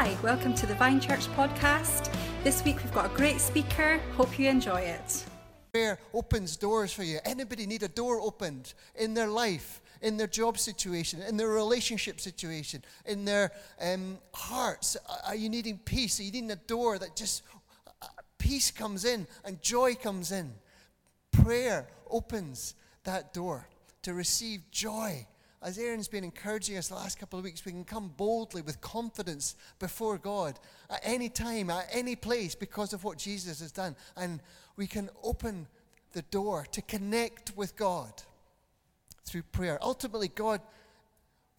Hi, welcome to the Vine Church podcast. This week we've got a great speaker. Hope you enjoy it. Prayer opens doors for you. Anybody need a door opened in their life, in their job situation, in their relationship situation, in their um, hearts? Are you needing peace? Are you needing a door that just uh, peace comes in and joy comes in? Prayer opens that door to receive joy as Aaron's been encouraging us the last couple of weeks, we can come boldly with confidence before God at any time, at any place, because of what Jesus has done. And we can open the door to connect with God through prayer. Ultimately, God,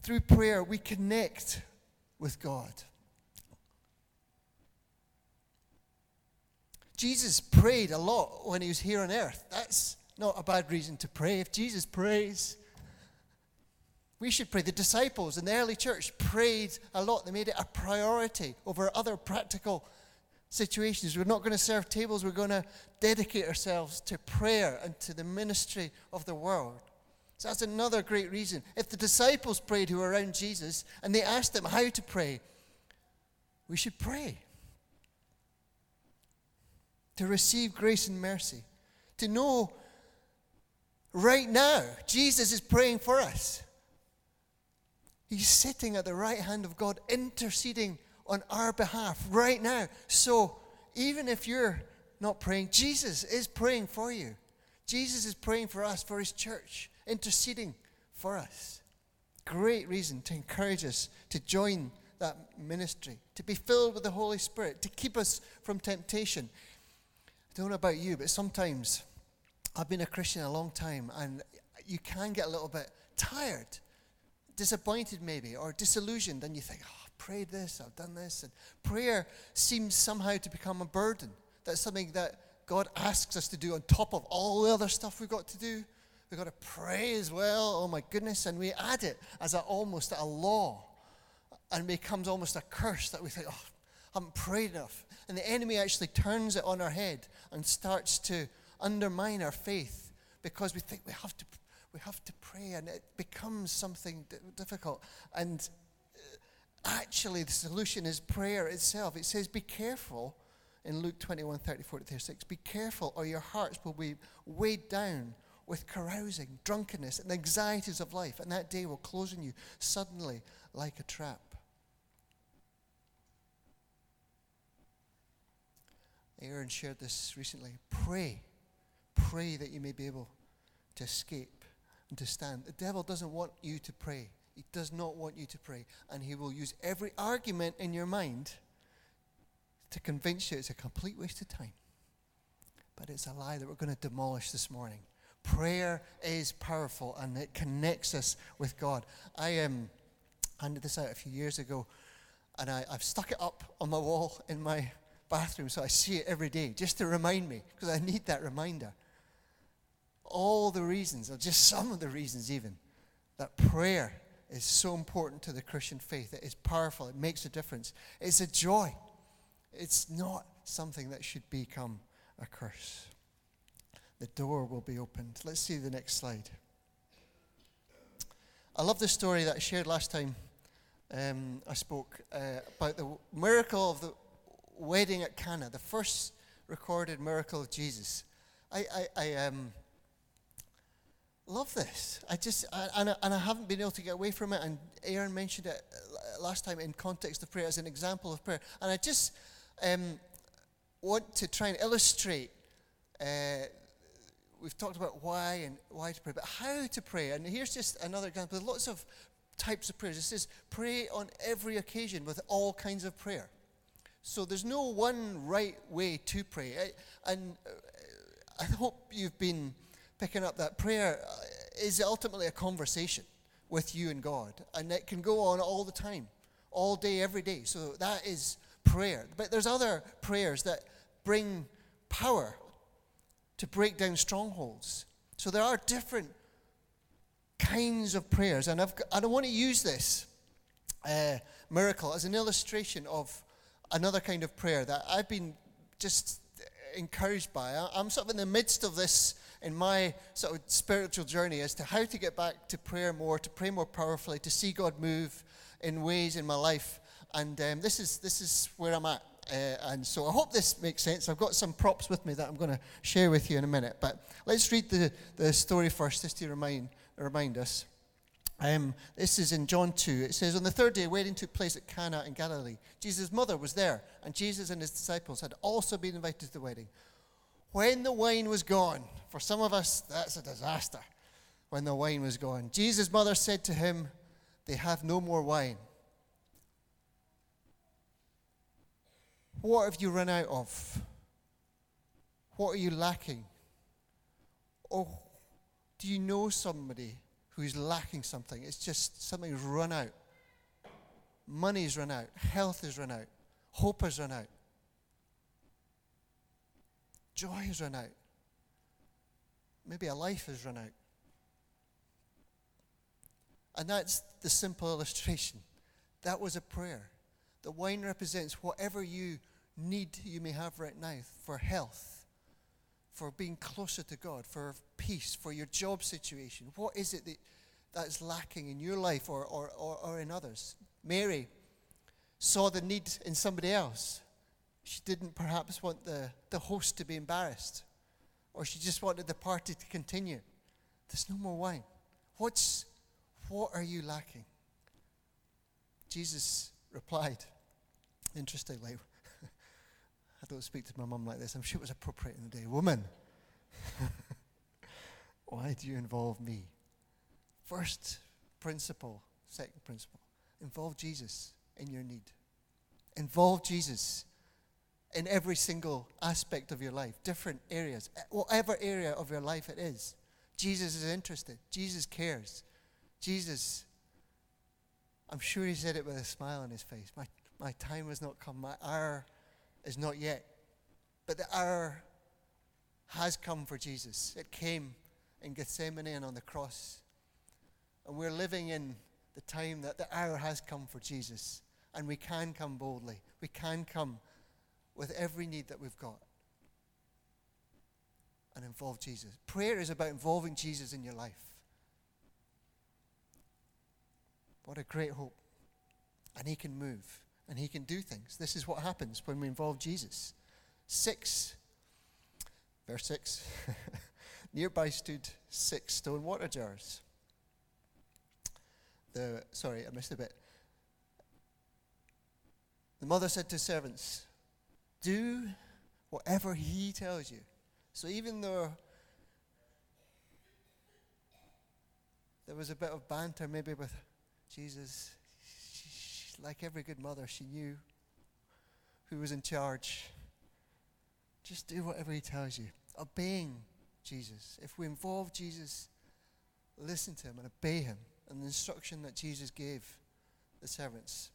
through prayer, we connect with God. Jesus prayed a lot when he was here on earth. That's not a bad reason to pray. If Jesus prays, we should pray. The disciples in the early church prayed a lot. They made it a priority over other practical situations. We're not going to serve tables. We're going to dedicate ourselves to prayer and to the ministry of the world. So that's another great reason. If the disciples prayed who were around Jesus and they asked them how to pray, we should pray. To receive grace and mercy. To know right now Jesus is praying for us. He's sitting at the right hand of God, interceding on our behalf right now. So even if you're not praying, Jesus is praying for you. Jesus is praying for us, for his church, interceding for us. Great reason to encourage us to join that ministry, to be filled with the Holy Spirit, to keep us from temptation. I don't know about you, but sometimes I've been a Christian a long time and you can get a little bit tired disappointed maybe or disillusioned, and you think, oh, I've prayed this, I've done this. And prayer seems somehow to become a burden. That's something that God asks us to do on top of all the other stuff we've got to do. We've got to pray as well. Oh my goodness. And we add it as a, almost a law. And becomes almost a curse that we think, oh, I haven't prayed enough. And the enemy actually turns it on our head and starts to undermine our faith because we think we have to we have to pray, and it becomes something difficult. And uh, actually, the solution is prayer itself. It says, Be careful in Luke 21 34 to 36. Be careful, or your hearts will be weighed down with carousing, drunkenness, and anxieties of life, and that day will close on you suddenly like a trap. Aaron shared this recently. Pray. Pray that you may be able to escape and to stand. The devil doesn't want you to pray. He does not want you to pray. And he will use every argument in your mind to convince you it's a complete waste of time. But it's a lie that we're going to demolish this morning. Prayer is powerful and it connects us with God. I um, handed this out a few years ago and I, I've stuck it up on my wall in my bathroom so I see it every day just to remind me because I need that reminder all the reasons, or just some of the reasons even, that prayer is so important to the Christian faith. It is powerful, it makes a difference. It's a joy. It's not something that should become a curse. The door will be opened. Let's see the next slide. I love the story that I shared last time um, I spoke uh, about the miracle of the wedding at Cana, the first recorded miracle of Jesus. I, I, I um, love this. I just, I, and, I, and I haven't been able to get away from it. And Aaron mentioned it uh, last time in context of prayer as an example of prayer. And I just um, want to try and illustrate. Uh, we've talked about why and why to pray, but how to pray. And here's just another example. There's lots of types of prayers. It says pray on every occasion with all kinds of prayer. So there's no one right way to pray. I, and uh, I hope you've been picking up that prayer uh, is ultimately a conversation with you and God. And it can go on all the time, all day, every day. So that is prayer. But there's other prayers that bring power to break down strongholds. So there are different kinds of prayers. And I've, I don't want to use this uh, miracle as an illustration of another kind of prayer that I've been just encouraged by. I'm sort of in the midst of this in my sort of spiritual journey as to how to get back to prayer more, to pray more powerfully, to see God move in ways in my life. and um, this, is, this is where I'm at. Uh, and so I hope this makes sense. I've got some props with me that I'm going to share with you in a minute. But let's read the, the story first, just to remind, remind us. Um, this is in John 2. It says, On the third day, a wedding took place at Cana in Galilee. Jesus' mother was there, and Jesus and his disciples had also been invited to the wedding. When the wine was gone, for some of us, that's a disaster. When the wine was gone, Jesus' mother said to him, They have no more wine. What have you run out of? What are you lacking? Or do you know somebody who's lacking something? It's just something's run out. Money's run out. Health has run out. Hope has run out. Joy has run out. Maybe a life has run out. And that's the simple illustration. That was a prayer. The wine represents whatever you need you may have right now for health, for being closer to God, for peace, for your job situation. What is it that, that's lacking in your life or, or, or, or in others? Mary saw the need in somebody else. She didn't perhaps want the, the host to be embarrassed, or she just wanted the party to continue. There's no more wine. What's, what are you lacking? Jesus replied, interestingly, I don't speak to my mum like this. I'm sure it was appropriate in the day. Woman, why do you involve me? First principle, second principle, involve Jesus in your need. Involve Jesus in every single aspect of your life, different areas, eh, whatever area of your life it is. Jesus is interested. Jesus cares. Jesus, I'm sure he said it with a smile on his face. My, my time has not come. My hour is not yet. But the hour has come for Jesus. It came in Gethsemane and on the cross. And we're living in the time that the hour has come for Jesus. And we can come boldly. We can come with every need that we've got and involve Jesus. Prayer is about involving Jesus in your life. What a great hope. And He can move and he can do things. This is what happens when we involve Jesus. Six, verse six, nearby stood six stone water jars. The, sorry, I missed a bit. The mother said to servants, Do whatever he tells you. So even though there was a bit of banter maybe with Jesus, like every good mother, she knew who was in charge. Just do whatever he tells you. Obeying Jesus. If we involve Jesus, listen to him and obey him. And the instruction that Jesus gave the servants.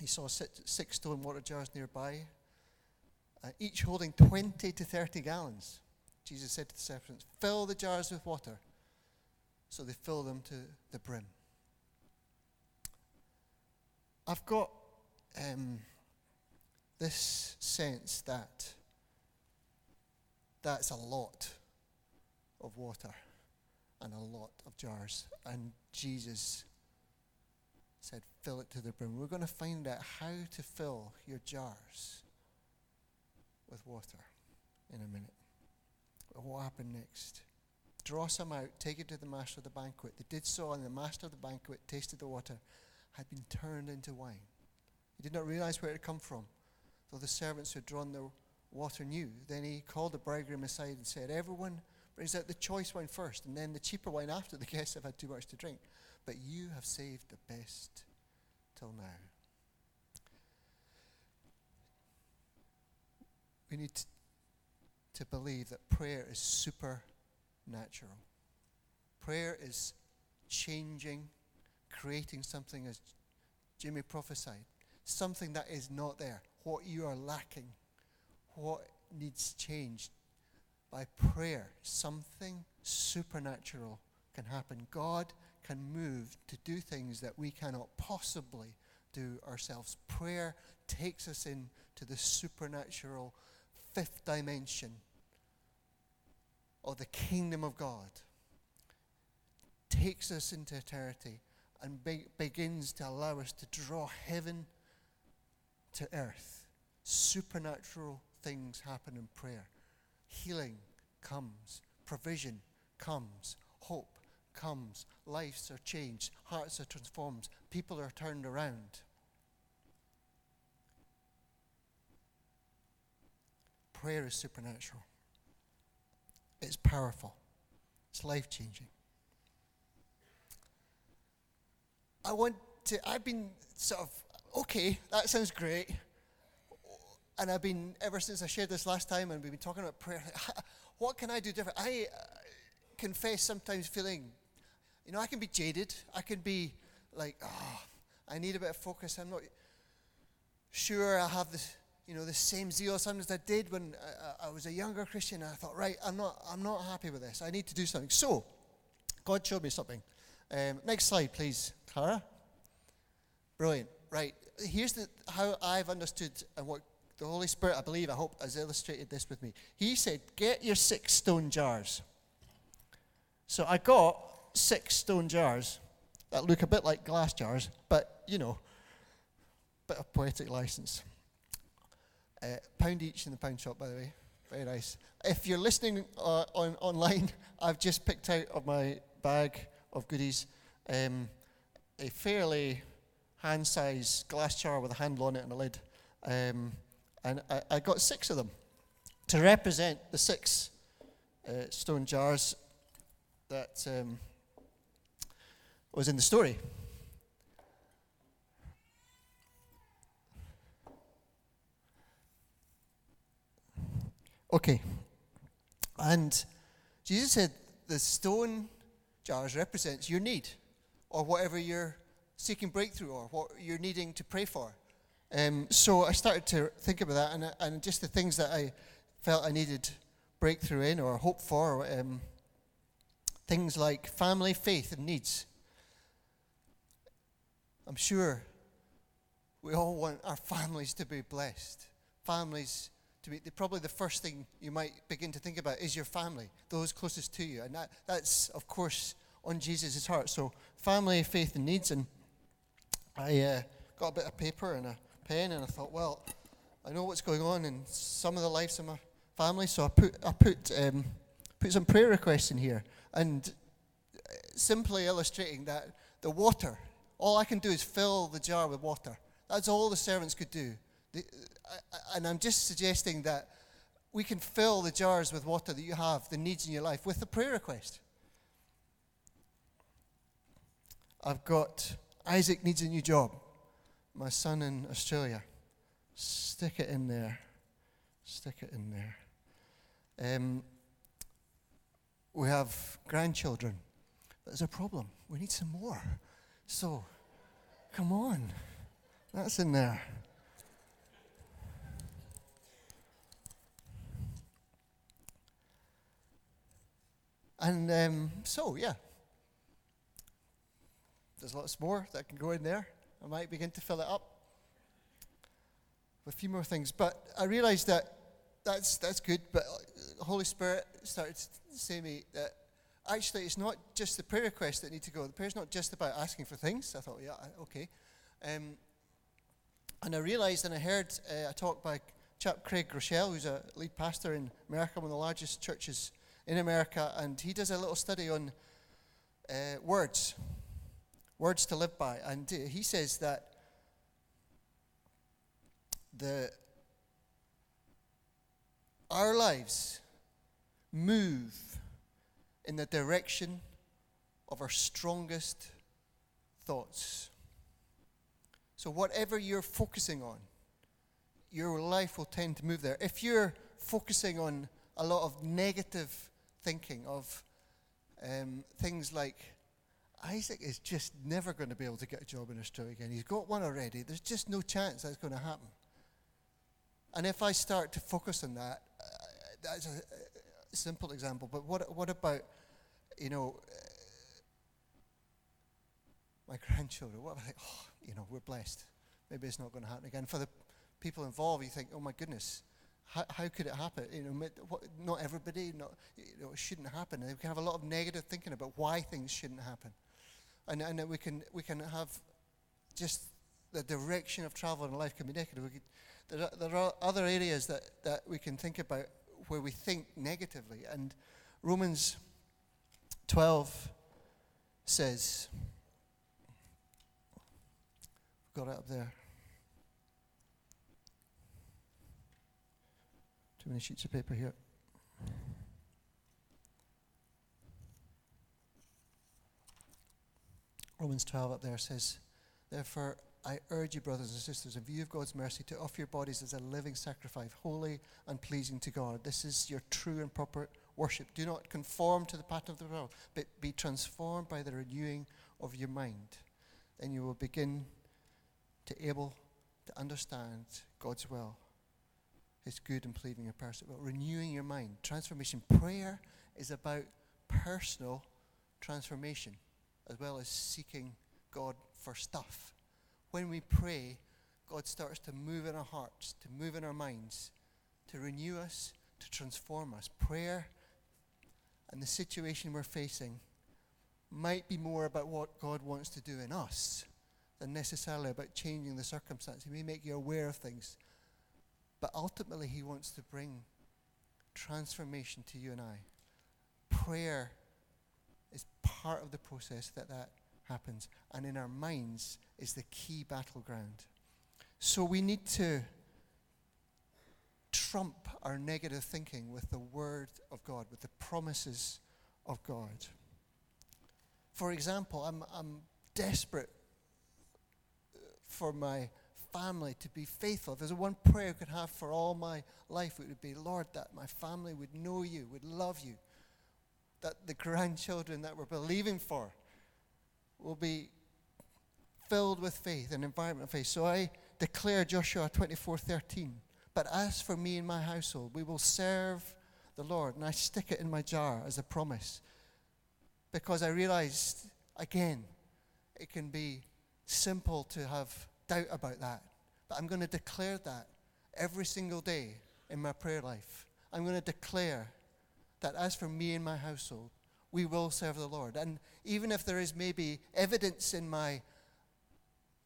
He saw six, six stone water jars nearby, uh, each holding 20 to 30 gallons. Jesus said to the servants, Fill the jars with water. So they fill them to the brim. I've got um, this sense that that's a lot of water and a lot of jars. And Jesus said, fill it to the brim. We're going to find out how to fill your jars with water in a minute. But what happened next? Draw some out, take it to the master of the banquet. They did so, and the master of the banquet tasted the water had been turned into wine. He did not realize where it had come from, though the servants who had drawn the water knew. Then he called the bridegroom aside and said, Everyone brings out the choice wine first, and then the cheaper wine after the guests have had too much to drink. But you have saved the best till now. We need to, believe that prayer is supernatural. Prayer is changing creating something, as Jimmy prophesied, something that is not there, what you are lacking, what needs changed. By prayer, something supernatural can happen. God can move to do things that we cannot possibly do ourselves. Prayer takes us into the supernatural fifth dimension of the kingdom of God, takes us into eternity and be- begins to allow us to draw heaven to earth. Supernatural things happen in prayer. Healing comes, provision comes, hope comes, lives are changed, hearts are transformed, people are turned around. Prayer is supernatural. It's powerful. It's life changing. I want to, I've been sort of, okay, that sounds great. And I've been, ever since I shared this last time, and we've been talking about prayer, what can I do different? I uh, confess sometimes feeling, you know, I can be jaded. I can be like, oh, I need a bit of focus. I'm not sure I have this, you know, the same zeal sometimes I did when I, I was a younger Christian. I thought, right, I'm not, I'm not happy with this. I need to do something. So, God showed me something. Um, next slide, please, Clara. Brilliant. Right. Here's the, how I've understood and what the Holy Spirit, I believe, I hope, has illustrated this with me. He said, Get your six stone jars. So I got six stone jars that look a bit like glass jars, but, you know, bit of poetic license. Uh, pound each in the pound shop, by the way. Very nice. If you're listening uh, on online, I've just picked out of my bag of goodies um, a fairly hand sized glass jar with a handle on it and a lid. Um, and I, I, got six of them to represent the six uh, stone jars that um, was in the story. Okay. And Jesus said the stone jars represents your need or whatever you're seeking breakthrough or what you're needing to pray for. Um, so I started to think about that and, and just the things that I felt I needed breakthrough in or hope for. Um, things like family, faith, and needs. I'm sure we all want our families to be blessed. Families to be probably the first thing you might begin to think about is your family, those closest to you. And that, that's, of course, on Jesus' heart. So, family, faith, and needs. And I uh, got a bit of paper and a pen, and I thought, well, I know what's going on in some of the lives of my family, so I put I put um, put some prayer requests in here, and uh, simply illustrating that the water. All I can do is fill the jar with water. That's all the servants could do. And I'm just suggesting that we can fill the jars with water that you have, the needs in your life, with a prayer request. I've got Isaac needs a new job. My son in Australia. Stick it in there. Stick it in there. Um, we have grandchildren. There's a problem. We need some more. So, come on. That's in there. And um, so, yeah, there's lots more that can go in there. I might begin to fill it up with a few more things. But I realized that that's, that's good, but the Holy Spirit started to say to me that actually it's not just the prayer requests that need to go. The prayer's not just about asking for things. I thought, yeah, okay. Um, and I realized and I heard uh, a talk by chap Craig Groeschel, who's a lead pastor in America, one of the largest churches in America, and he does a little study on uh, words words to live by. And he says that the our lives move in the direction of our strongest thoughts. So, whatever you're focusing on, your life will tend to move there. If you're focusing on a lot of negative thinking, of um, things like Isaac is just never going to be able to get a job in Australia again. He's got one already. There's just no chance that's going to happen. And if I start to focus on that, uh, that's a, a, simple example. But what, what about, you know, uh, my grandchildren? What about, oh, you know, we're blessed. Maybe it's not going to happen again. For the people involved, you think, oh my goodness, how, how could it happen? You know, what, not everybody, not, you know, it shouldn't happen. And we can have a lot of negative thinking about why things shouldn't happen and, and we can we can have just the direction of travel in life can be negative. There, are, there are other areas that, that we can think about where we think negatively. And Romans 12 says, got it up there. Too many sheets of paper here. Romans 12 up there says, Therefore, I urge you, brothers and sisters, in view of God's mercy, to offer your bodies as a living sacrifice, holy and pleasing to God. This is your true and proper worship. Do not conform to the pattern of the world, but be transformed by the renewing of your mind. Then you will begin to able to understand God's will, His good and pleasing and but Renewing your mind, transformation. Prayer is about personal transformation as well as seeking God for stuff. When we pray, God starts to move in our hearts, to move in our minds, to renew us, to transform us. Prayer and the situation we're facing might be more about what God wants to do in us than necessarily about changing the circumstance. He may make you aware of things, but ultimately, He wants to bring transformation to you and I. Prayer is part of the process that that happens. And in our minds is the key battleground. So we need to trump our negative thinking with the Word of God, with the promises of God. For example, I'm, I'm desperate for my family to be faithful. If there's one prayer I could have for all my life, it would be, Lord, that my family would know you, would love you, that the grandchildren that we're believing for will be filled with faith, an environment of faith. So I declare Joshua 24:13. But as for me and my household, we will serve the Lord. And I stick it in my jar as a promise. Because I realized, again, it can be simple to have doubt about that. But I'm going to declare that every single day in my prayer life. I'm going to declare that as for me and my household, we will serve the Lord. And even if there is maybe evidence in my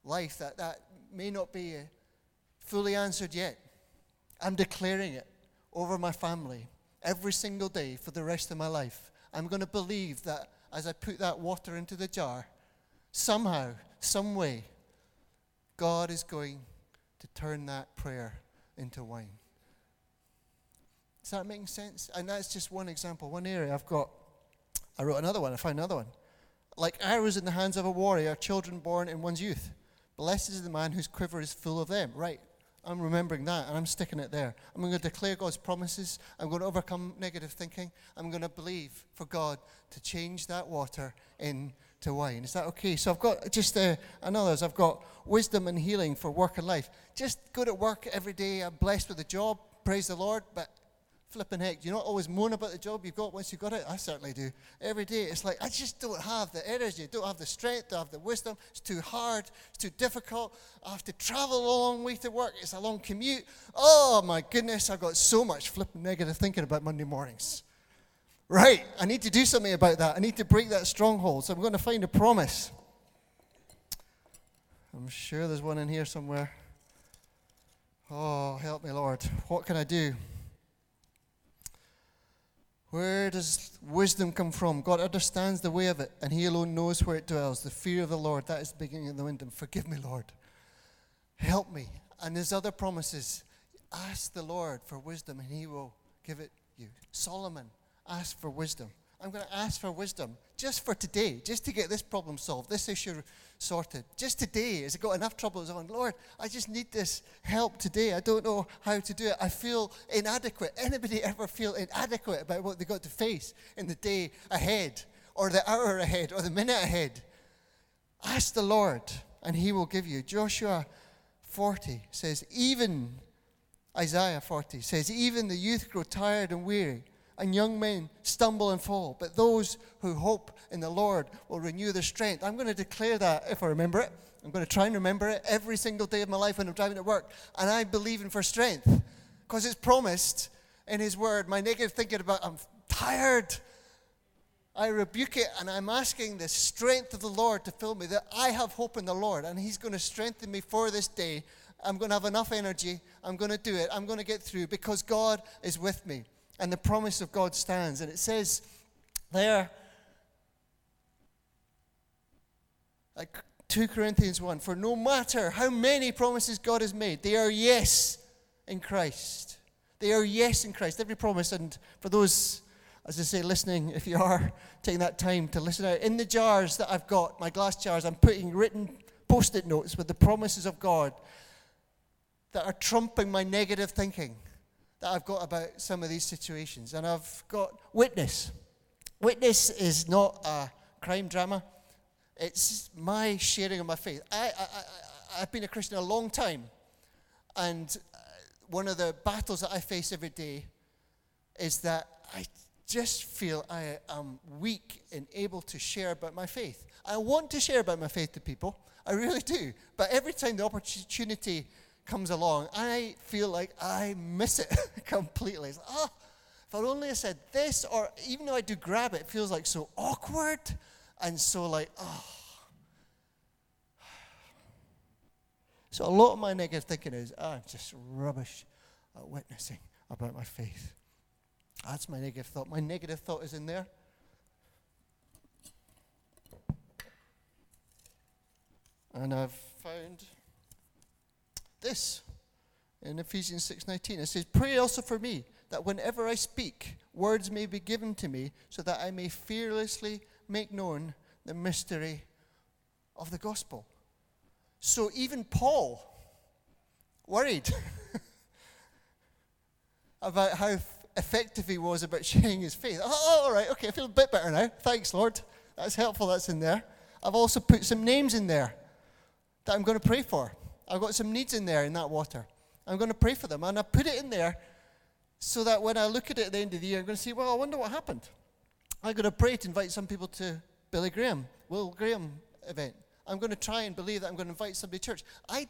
life that that may not be uh, fully answered yet, I'm declaring it over my family every single day for the rest of my life. I'm going to believe that as I put that water into the jar, somehow, some way, God is going to turn that prayer into wine. Is that making sense? And that's just one example, one area. I've got, I wrote another one, I found another one. Like arrows in the hands of a warrior, children born in one's youth. Blessed is the man whose quiver is full of them. Right. I'm remembering that and I'm sticking it there. I'm going to declare God's promises. I'm going to overcome negative thinking. I'm going to believe for God to change that water into wine. Is that okay? So I've got just uh, another. I've got wisdom and healing for work and life. Just good at work every day. I'm blessed with a job. Praise the Lord. But flipping heck, do you not always moan about the job you've got once you've got it? I certainly do. Every day, it's like, I just don't have the energy, don't have the strength, don't have the wisdom. It's too hard, it's too difficult. I have to travel a long way to work, it's a long commute. Oh my goodness, I've got so much flipping negative thinking about Monday mornings. Right, I need to do something about that. I need to break that stronghold. So I'm going to find a promise. I'm sure there's one in here somewhere. Oh, help me, Lord. What can I do? Where does wisdom come from? God understands the way of it, and He alone knows where it dwells. The fear of the Lord, that is the beginning of the wisdom. Forgive me, Lord. Help me. And there's other promises. Ask the Lord for wisdom, and He will give it you. Solomon asked for wisdom. I'm going to ask for wisdom just for today, just to get this problem solved, this issue sorted. Just today, has it got enough troubles on? Lord, I just need this help today. I don't know how to do it. I feel inadequate. Anybody ever feel inadequate about what they got to face in the day ahead, or the hour ahead, or the minute ahead? Ask the Lord, and He will give you. Joshua 40 says, even Isaiah 40 says, even the youth grow tired and weary and young men stumble and fall, but those who hope in the Lord will renew their strength. I'm going to declare that if I remember it. I'm going to try and remember it every single day of my life when I'm driving to work. And I believe in for strength because it's promised in His Word. My negative thinking about I'm tired. I rebuke it and I'm asking the strength of the Lord to fill me, that I have hope in the Lord and He's going to strengthen me for this day. I'm going to have enough energy. I'm going to do it. I'm going to get through because God is with me. And the promise of God stands. And it says there, like 2 Corinthians 1 For no matter how many promises God has made, they are yes in Christ. They are yes in Christ. Every promise. And for those as I say, listening, if you are taking that time to listen out, in the jars that I've got, my glass jars, I'm putting written post it notes with the promises of God that are trumping my negative thinking that I've got about some of these situations. And I've got witness. Witness is not a crime drama, it's my sharing of my faith. I, I, I, I've been a Christian a long time, and uh, one of the battles that I face every day is that I just feel I am weak and able to share about my faith. I want to share about my faith to people. I really do. But every time the opportunity comes along, I feel like I miss it completely. It's like, oh, if I only said this, or even though I do grab it, it feels like so awkward and so like, oh. So a lot of my negative thinking is, ah, oh, just rubbish at witnessing about my faith. That's my negative thought. My negative thought is in there. And I've found this in Ephesians 6:19. It says, "Pray also for me that whenever I speak, words may be given to me, so that I may fearlessly make known the mystery of the gospel." So even Paul worried about how effective he was about sharing his faith. Oh, oh, all right, okay, I feel a bit better now. Thanks, Lord. That's helpful, that's in there. I've also put some names in there that I'm going to pray for. I've got some needs in there in that water. I'm going to pray for them. And I put it in there so that when I look at it at the end of the year, I'm going to say, well, I wonder what happened. I'm going to pray to invite some people to Billy Graham, Will Graham event. I'm going to try and believe that I'm going to invite somebody to church. I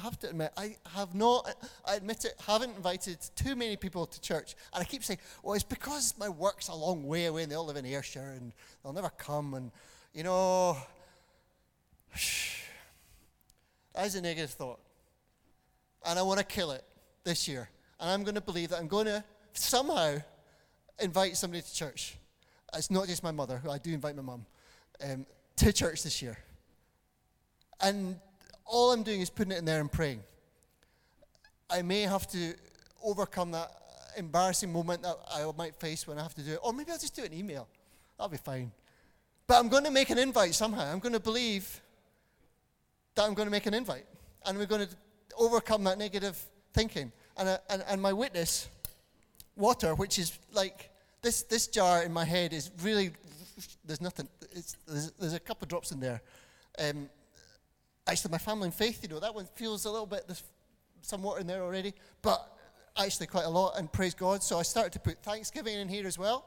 have to admit, I have not, I admit it, haven't invited too many people to church. And I keep saying, well, it's because my work's a long way away and they all live in Ayrshire and they'll never come. And, you know, that is a negative thought. And I want to kill it this year. And I'm going to believe that I'm going to somehow invite somebody to church. It's not just my mother, who I do invite my mum, um, to church this year. And all I'm doing is putting it in there and praying. I may have to overcome that embarrassing moment that I might face when I have to do it. Or maybe I'll just do an email. That'll be fine. But I'm going to make an invite somehow. I'm going to believe that I'm going to make an invite. And we're going to overcome that negative thinking. And, uh, and, and my witness, water, which is like this, this jar in my head is really, there's nothing, there's, there's a couple of drops in there. Um, actually, my family and faith, you know, that one feels a little bit, there's some water in there already, but actually quite a lot, and praise God. So I started to put Thanksgiving in here as well.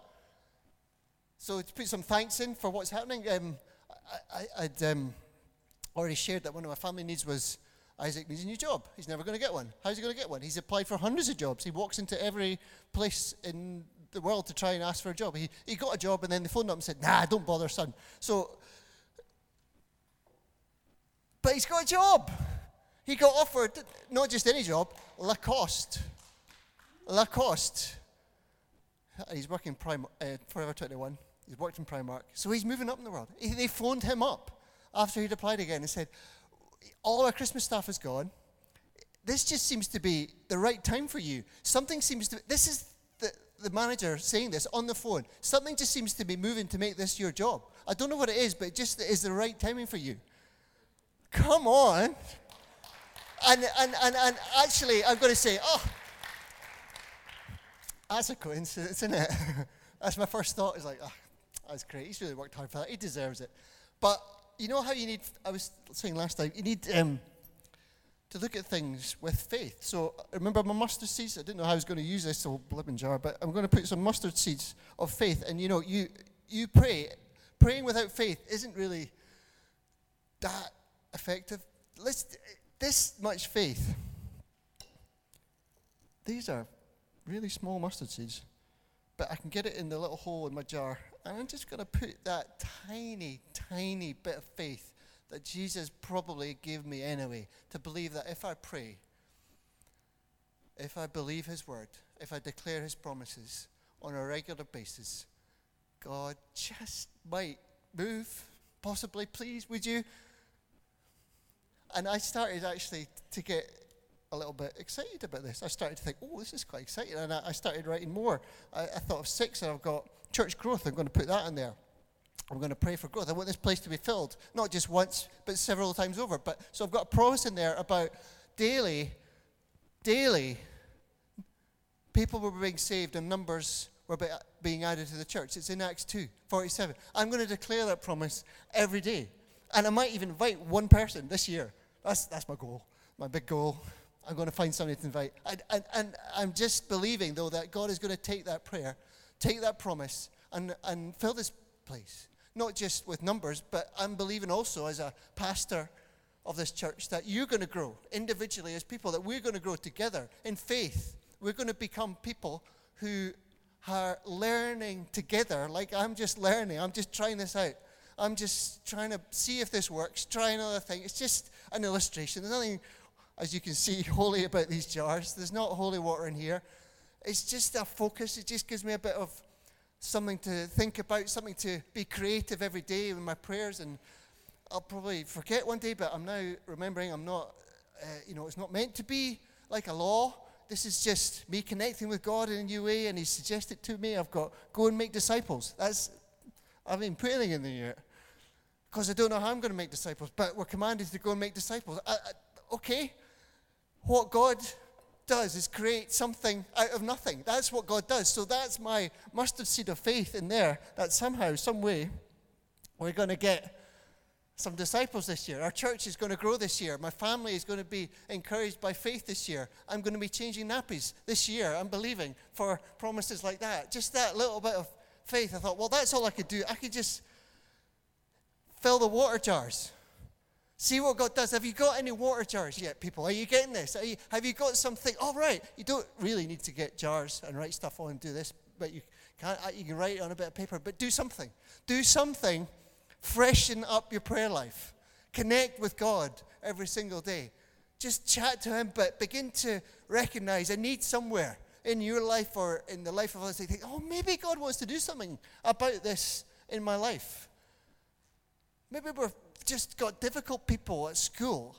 So to put some thanks in for what's happening, um, I, would um, already shared that one of my family needs was Isaac needs a new job. He's never going to get one. How's he going to get one? He's applied for hundreds of jobs. He walks into every place in the world to try and ask for a job. He, he got a job, and then they phoned up and said, Nah, don't bother, son. So but he's got a job. He got offered not just any job, Lacoste. Lacoste. He's working Prime, uh, Forever 21. He's worked in Primark. So he's moving up in the world. He, they phoned him up after he'd applied again and said, All our Christmas stuff is gone. This just seems to be the right time for you. Something seems to, this is the, the manager saying this on the phone. Something just seems to be moving to make this your job. I don't know what it is, but it just is the right timing for you. Come on. And, and, and, and actually, I'm going to say, oh, that's a coincidence, isn't it? that's my first thought. Is like, oh, that's great. He's really worked hard for that. He deserves it. But you know how you need, I was saying last time, you need um, to look at things with faith. So remember my mustard seeds? I didn't know how I was going to use this whole blipping jar, but I'm going to put some mustard seeds of faith. And you know, you, you pray. Praying without faith isn't really that effective. Let's, this much faith. These are really small mustard seeds, but I can get it in the little hole in my jar And I'm just going to put that tiny, tiny bit of faith that Jesus probably gave me anyway to believe that if I pray, if I believe His word, if I declare His promises on a regular basis, God just might move. Possibly, please, would you? And I started actually to get a little bit excited about this. I started to think, oh, this is quite exciting. And I, I started writing more. I, I, thought of six, and I've got church growth. I'm going to put that in there. I'm going to pray for growth. I want this place to be filled, not just once, but several times over. But so I've got a promise in there about daily, daily, people were being saved and numbers were being added to the church. It's in Acts 2, 47. I'm going to declare that promise every day. And I might even invite one person this year. That's, that's my goal, my big goal. I'm going to find somebody to invite. And, and, and I'm just believing, though, that God is going to take that prayer, take that promise, and, and fill this place. Not just with numbers, but I'm believing also as a pastor of this church that you're going to grow individually as people, that we're going to grow together in faith. We're going to become people who are learning together. Like I'm just learning, I'm just trying this out. I'm just trying to see if this works, try another thing. It's just an illustration. There's nothing as you can see, holy about these jars. There's not holy water in here. It's just a focus. It just gives me a bit of something to think about, something to be creative every day in my prayers. And I'll probably forget one day, but I'm now remembering I'm not, uh, you know, it's not meant to be like a law. This is just me connecting with God in a new way, and He suggested to me, I've got go and make disciples. That's I haven't put anything in there yet because I don't know how I'm going to make disciples. But we're commanded to go and make disciples. I, I, okay, what God does is create something out of nothing. That's what God does. So that's my mustard seed of faith in there that somehow, some way, we're going to get some disciples this year. Our church is going to grow this year. My family is going to be encouraged by faith this year. I'm going to be changing nappies this year. I'm believing for promises like that. Just that little bit of faith. I thought, well, that's all I could do. I could just fill the water jars. See what God does. Have you got any water jars yet, people? Are you getting this? You, have you got something? All right. You don't really need to get jars and write stuff on and do this, but you can uh, You can write it on a bit of paper, but do something. Do something. Freshen up your prayer life. Connect with God every single day. Just chat to Him, but begin to recognize a need somewhere in your life or in the life of others. They think, oh, maybe God wants to do something about this in my life. Maybe we're just got difficult people at school,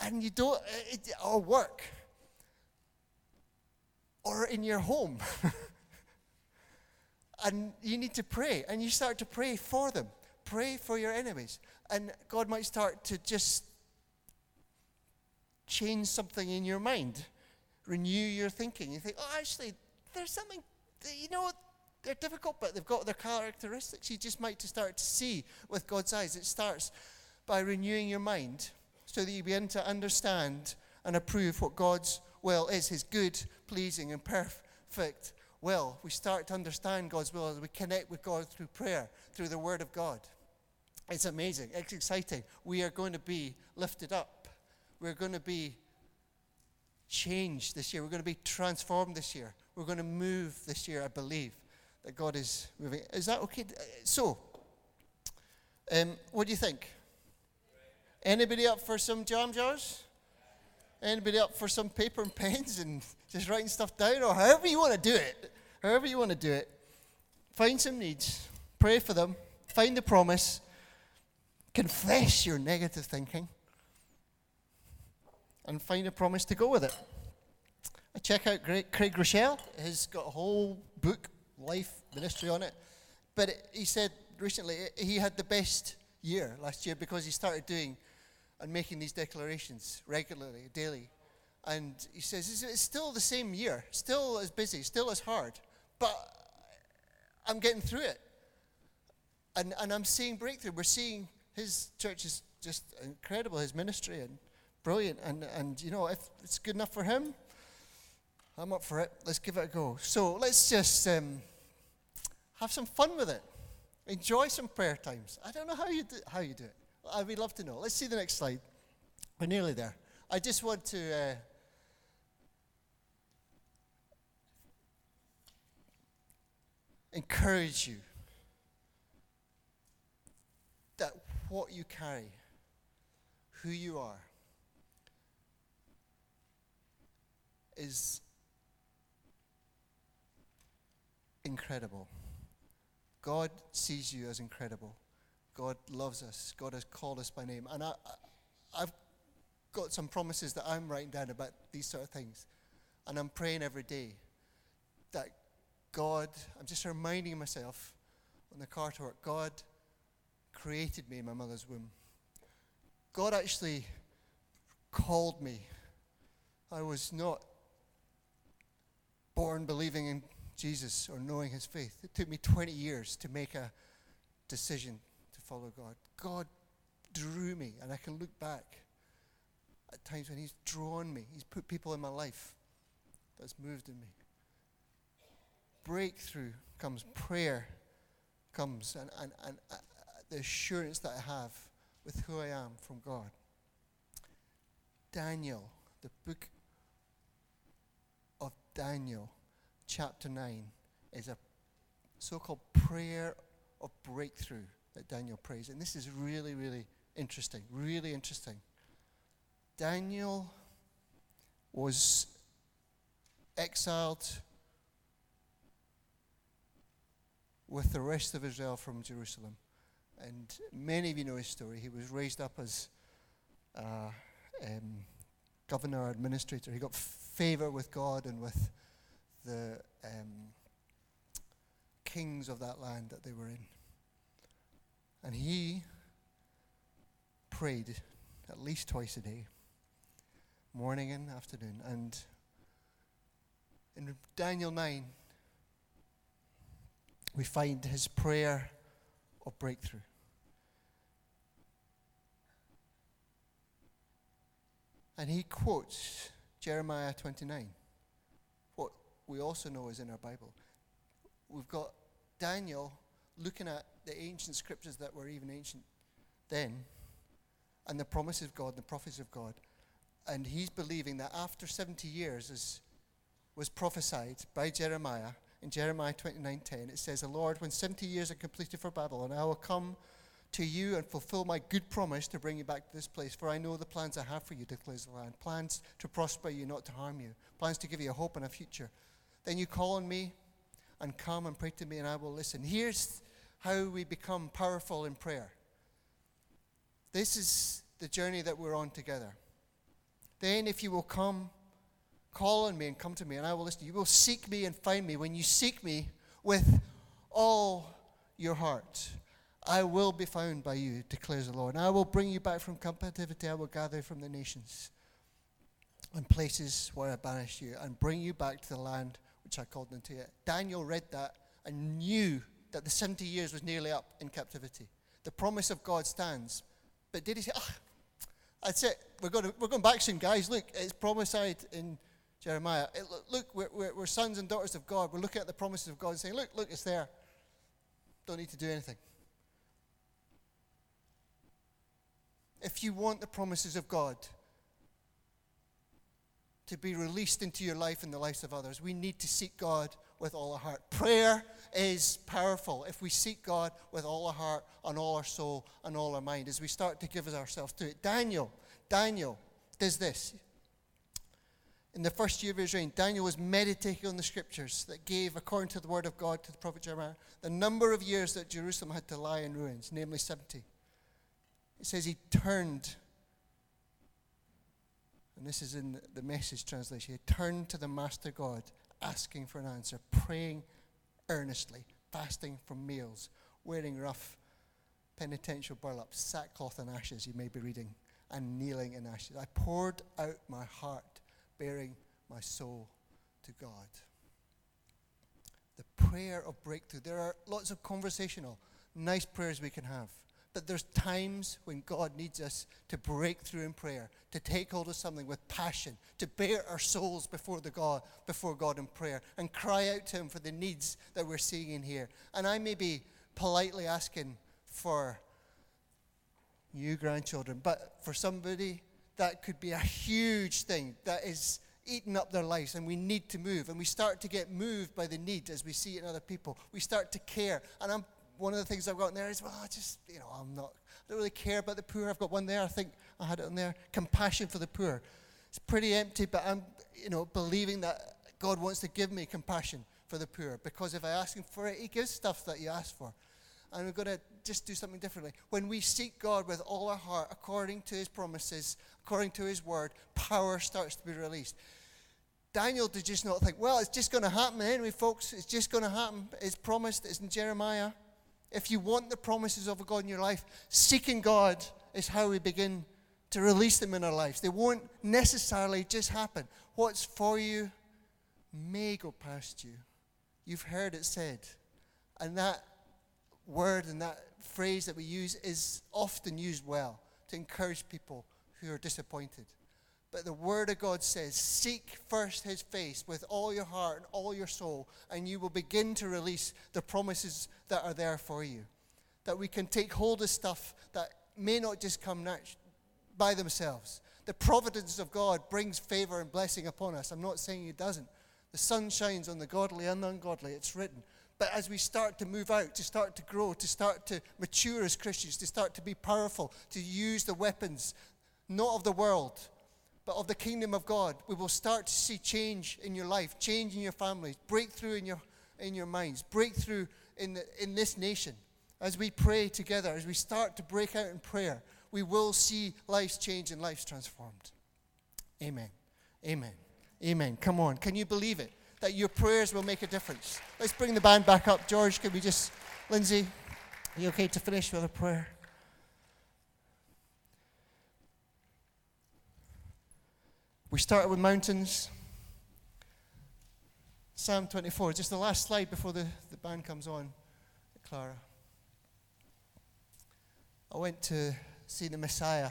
and you don't, or work, or in your home. and you need to pray, and you start to pray for them. Pray for your enemies. And God might start to just change something in your mind, renew your thinking. You think, oh, actually, there's something, you know, they're difficult, but they've got their characteristics. You just might to start to see with God's eyes. It starts by renewing your mind so that you begin to understand and approve what God's will is His good, pleasing, and perfect will. We start to understand God's will as we connect with God through prayer, through the Word of God. It's amazing. It's exciting. We are going to be lifted up. We're going to be changed this year. We're going to be transformed this year. We're going to move this year, I believe that God is moving. Is that okay? So, um, what do you think? Anybody up for some jam jars? Anybody up for some paper and pens and just writing stuff down, or however you want to do it? However you want to do it. Find some needs, pray for them, find the promise, confess your negative thinking, and find a promise to go with it. I check out Craig Groeschel. He's got a whole book life ministry on it. But he said recently he had the best year last year because he started doing and making these declarations regularly, daily. And he says it's still the same year, still as busy, still as hard, but I'm getting through it. And, and I'm seeing breakthrough. We're seeing his church is just incredible, his ministry, and brilliant. And, and you know, if it's good enough for him, I'm up for it. Let's give it a go. So let's just um, have some fun with it. Enjoy some prayer times. I don't know how you do, how you do it. I would love to know. Let's see the next slide. We're nearly there. I just want to. Uh, encourage you that what you carry, who you are, is incredible. God sees you as incredible. God loves us. God has called us by name. And I, I've got some promises that I'm writing down about these sort of things. And I'm praying every day that God, I'm just reminding myself on the car to work, God created me in my mother's womb. God actually called me. I was not born believing in Jesus or knowing his faith. It took me 20 years to make a decision to follow God. God drew me, and I can look back at times when he's drawn me. He's put people in my life that's moved in me. Breakthrough comes, prayer comes, and, and, and uh, the assurance that I have with who I am from God. Daniel, the book of Daniel, chapter 9, is a so called prayer of breakthrough that Daniel prays. And this is really, really interesting. Really interesting. Daniel was exiled with the rest of Israel from Jerusalem. And many of you know his story. He was raised up as uh, um, governor, administrator. He got favor with God and with the um, kings of that land that they were in. And he prayed at least twice a day, morning and afternoon. And in Daniel 9, we find his prayer of breakthrough. And he quotes Jeremiah 29, what we also know is in our Bible. We've got Daniel looking at the ancient scriptures that were even ancient then, and the promises of God, the prophecies of God. And he's believing that after 70 years, as was prophesied by Jeremiah, in Jeremiah 29:10, it says, "The Lord, when 70 years are completed for Babylon, I will come to you and fulfill my good promise to bring you back to this place. For I know the plans I have for you, declares the Lord. Plans to prosper you, not to harm you. Plans to give you a hope and a future. Then you call on me and come and pray to me, and I will listen. Here's how we become powerful in prayer. This is the journey that we're on together. Then, if you will come, call on me and come to me, and I will listen. You will seek me and find me when you seek me with all your heart. I will be found by you, declares the Lord. And I will bring you back from captivity. I will gather from the nations and places where I banished you and bring you back to the land which I called into it. Daniel read that and knew that the 70 years was nearly up in captivity. The promise of God stands. But did he say, ah, that's it. We're going, to, we're going back soon, guys. Look, it's prophesied in Jeremiah. It, look, we're, we're, we're sons and daughters of God. We're looking at the promises of God and saying, look, look, it's there. Don't need to do anything. if you want the promises of God to be released into your life and the lives of others, we need to seek God with all our heart. Prayer is powerful if we seek God with all our heart and all our soul and all our mind as we start to give ourselves to it. Daniel, Daniel does this. In the first year of his reign, Daniel was meditating on the scriptures that gave, according to the word of God to the prophet Jeremiah, the number of years that Jerusalem had to lie in ruins, namely 70. It says he turned, and this is in the message translation, he turned to the Master God, asking for an answer, praying earnestly, fasting from meals, wearing rough penitential burlap, sackcloth and ashes, you may be reading, and kneeling in ashes. I poured out my heart, baring my soul to God. The prayer of breakthrough. There are lots of conversational, nice prayers we can have that there's times when God needs us to break through in prayer, to take hold of something with passion, to bare our souls before the God, before God in prayer, and cry out to Him for the needs that we're seeing in here. And I may be politely asking for new grandchildren, but for somebody that could be a huge thing that is eating up their lives and we need to move. And we start to get moved by the need as we see it in other people. We start to care. And I'm, one of the things I've got in there is, well, I just, you know, I'm not, I don't really care about the poor. I've got one there, I think I had it in there, compassion for the poor. It's pretty empty, but I'm, you know, believing that God wants to give me compassion for the poor because if I ask Him for it, He gives stuff that you ask for. And we're going to just do something differently. When we seek God with all our heart, according to His promises, according to His word, power starts to be released. Daniel did just not think, well, it's just going to happen anyway, folks. It's just going to happen. It's promised. It's in Jeremiah. If you want the promises of God in your life, seeking God is how we begin to release them in our lives. They won't necessarily just happen. What's for you may go past you. You've heard it said. And that word and that phrase that we use is often used well to encourage people who are disappointed. But the Word of God says, Seek first His face with all your heart and all your soul, and you will begin to release the promises that are there for you. That we can take hold of stuff that may not just come by themselves. The providence of God brings favor and blessing upon us. I'm not saying it doesn't. The sun shines on the godly and the ungodly, it's written. But as we start to move out, to start to grow, to start to mature as Christians, to start to be powerful, to use the weapons, not of the world, but of the kingdom of God, we will start to see change in your life, change in your families, breakthrough in your, in your minds, breakthrough in, the, in this nation. As we pray together, as we start to break out in prayer, we will see lives change and lives transformed. Amen. Amen. Amen. Come on. Can you believe it? That your prayers will make a difference. Let's bring the band back up. George, can we just, Lindsay, are you okay to finish with a prayer? We started with mountains. Psalm 24, just the last slide before the, the band comes on, Clara. I went to see the Messiah,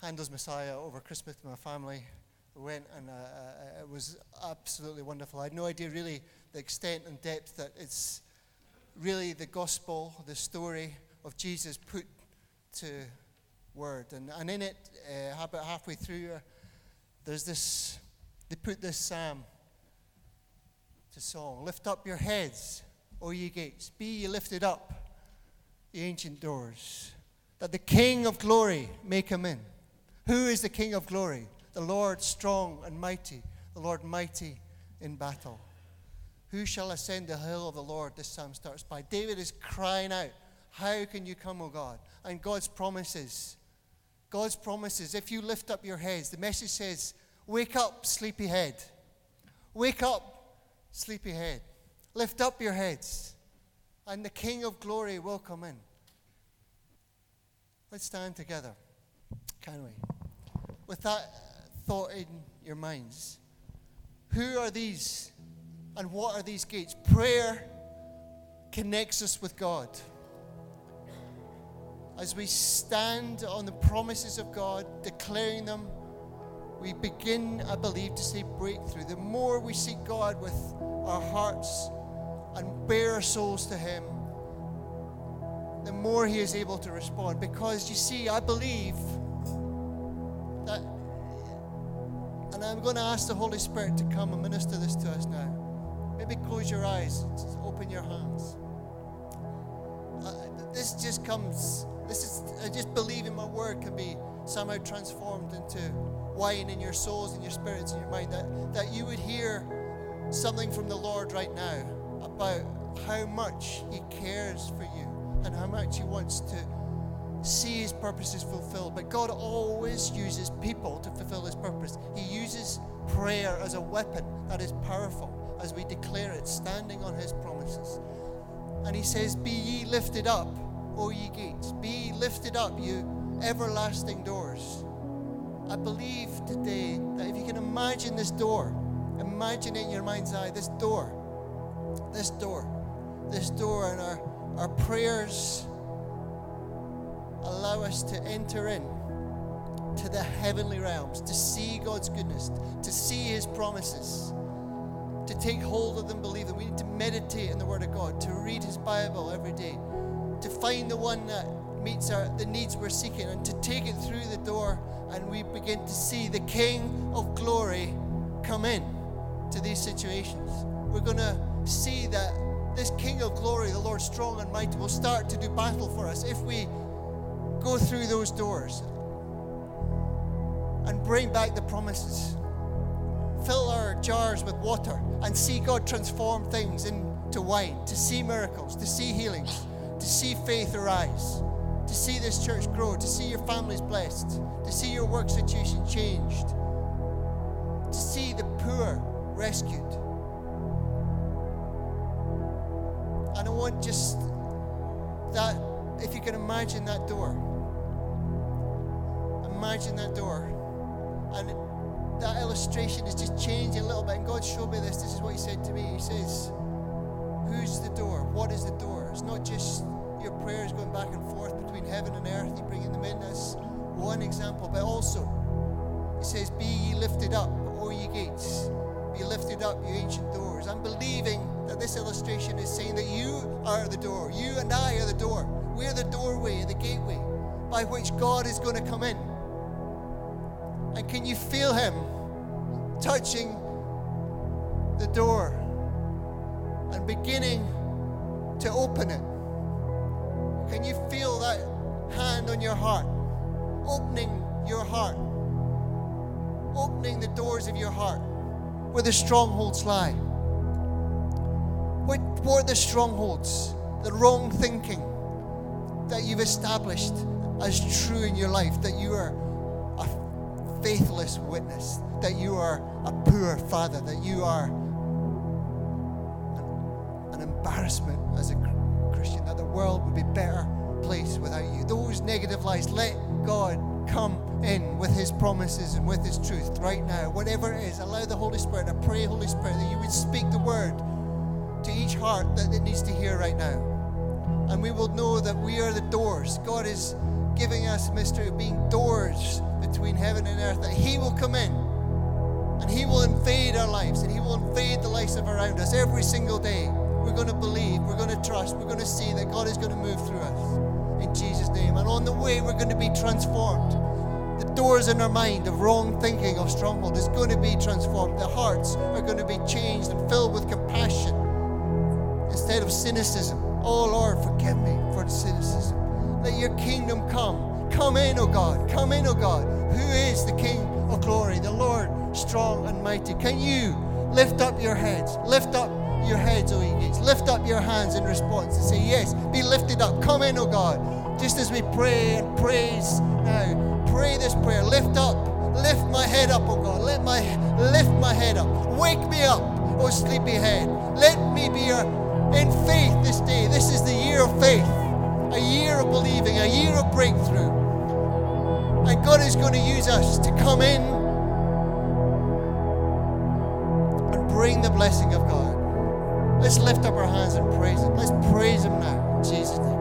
Handel's Messiah, over Christmas with my family. We went and uh, uh, it was absolutely wonderful. I had no idea really the extent and depth that it's really the gospel, the story of Jesus put to word. And, and in it, uh, about halfway through, uh, there's this, they put this psalm to song Lift up your heads, O ye gates, be ye lifted up, ye ancient doors, that the King of glory may come in. Who is the King of glory? The Lord strong and mighty, the Lord mighty in battle. Who shall ascend the hill of the Lord? This psalm starts by. David is crying out, How can you come, O God? And God's promises God's promises, if you lift up your heads, the message says, Wake up, sleepy head. Wake up, sleepy head. Lift up your heads, and the King of glory will come in. Let's stand together, can we? With that thought in your minds. Who are these, and what are these gates? Prayer connects us with God as we stand on the promises of God, declaring them, we begin, I believe, to see breakthrough. The more we seek God with our hearts and bare our souls to Him, the more He is able to respond. Because you see, I believe that, and I'm going to ask the Holy Spirit to come and minister this to us now. Maybe close your eyes, open your hands. Uh, this just comes this is, I just believe in my word can be somehow transformed into wine in your souls and your spirits and your mind. That, that you would hear something from the Lord right now about how much He cares for you and how much He wants to see His purposes fulfilled. But God always uses people to fulfill His purpose. He uses prayer as a weapon that is powerful as we declare it, standing on His promises. And He says, Be ye lifted up O ye gates. Be lifted up, you everlasting doors. I believe today that if you can imagine this door, imagine it in your mind's eye, this door, this door, this door, and our, our prayers allow us to enter in to the heavenly realms, to see God's goodness, to see His promises, to take hold of them, believe them. We need to meditate in the Word of God, to read His Bible every day, to find the one that meets our, the needs we're seeking and to take it through the door and we begin to see the King of glory come in to these situations. We're going to see that this King of glory, the Lord strong and mighty, will start to do battle for us if we go through those doors and bring back the promises. Fill our jars with water and see God transform things into wine, to see miracles, to see healings, to see faith arise, to see this church grow, to see your families blessed, to see your work situation changed, to see the poor rescued. And I want just that, if you can imagine that door, imagine that door. And that illustration is just changing a little bit. And God showed me this. This is what He said to me. He says, Who's the door? What is the door? It's not just your prayers going back and forth between heaven and earth, you bringing them in. That's one example. But also, it says, Be ye lifted up, O ye gates. Be lifted up, you ancient doors. I'm believing that this illustration is saying that you are the door. You and I are the door. We're the doorway, the gateway by which God is going to come in. And can you feel Him touching the door and beginning to open it? Can you feel that hand on your heart, opening your heart, opening the doors of your heart where the strongholds lie? Are the strongholds? The wrong thinking that you've established as true in your life, that you are a faithless witness, that you are a poor father, that you are embarrassment as a Christian, that the world would be a better place without you. Those negative lies, let God come in with His promises and with His truth right now. Whatever it is, allow the Holy Spirit. I pray, Holy Spirit, that you would speak the word to each heart that it needs to hear right now. And we will know that we are the doors. God is giving us mystery of being doors between heaven and earth, that He will come in and He will invade our lives and He will invade the lives of around us every single day. We're going to believe, we're going to trust, we're going to see that God is going to move through us in Jesus' name. And on the way, we're going to be transformed. The doors in our mind of wrong thinking, of stronghold, is going to be transformed. The hearts are going to be changed and filled with compassion instead of cynicism. Oh Lord, forgive me for the cynicism. Let your kingdom come. Come in, O God. Come in, O God. Who is the King of glory? The Lord strong and mighty. Can you lift up your heads? Lift up your heads, O ye. Lift up your hands in response and say, Yes, be lifted up. Come in, O God. Just as we pray and praise now, pray this prayer. Lift up. Lift my head up, O God. Let my lift my head up. Wake me up, O sleepy head. Let me be in faith this day. This is the year of faith, a year of believing, a year of breakthrough. And God is going to use us to come in and bring the blessing of. Let's lift up our hands and praise Him. Let's praise Him now. Jesus.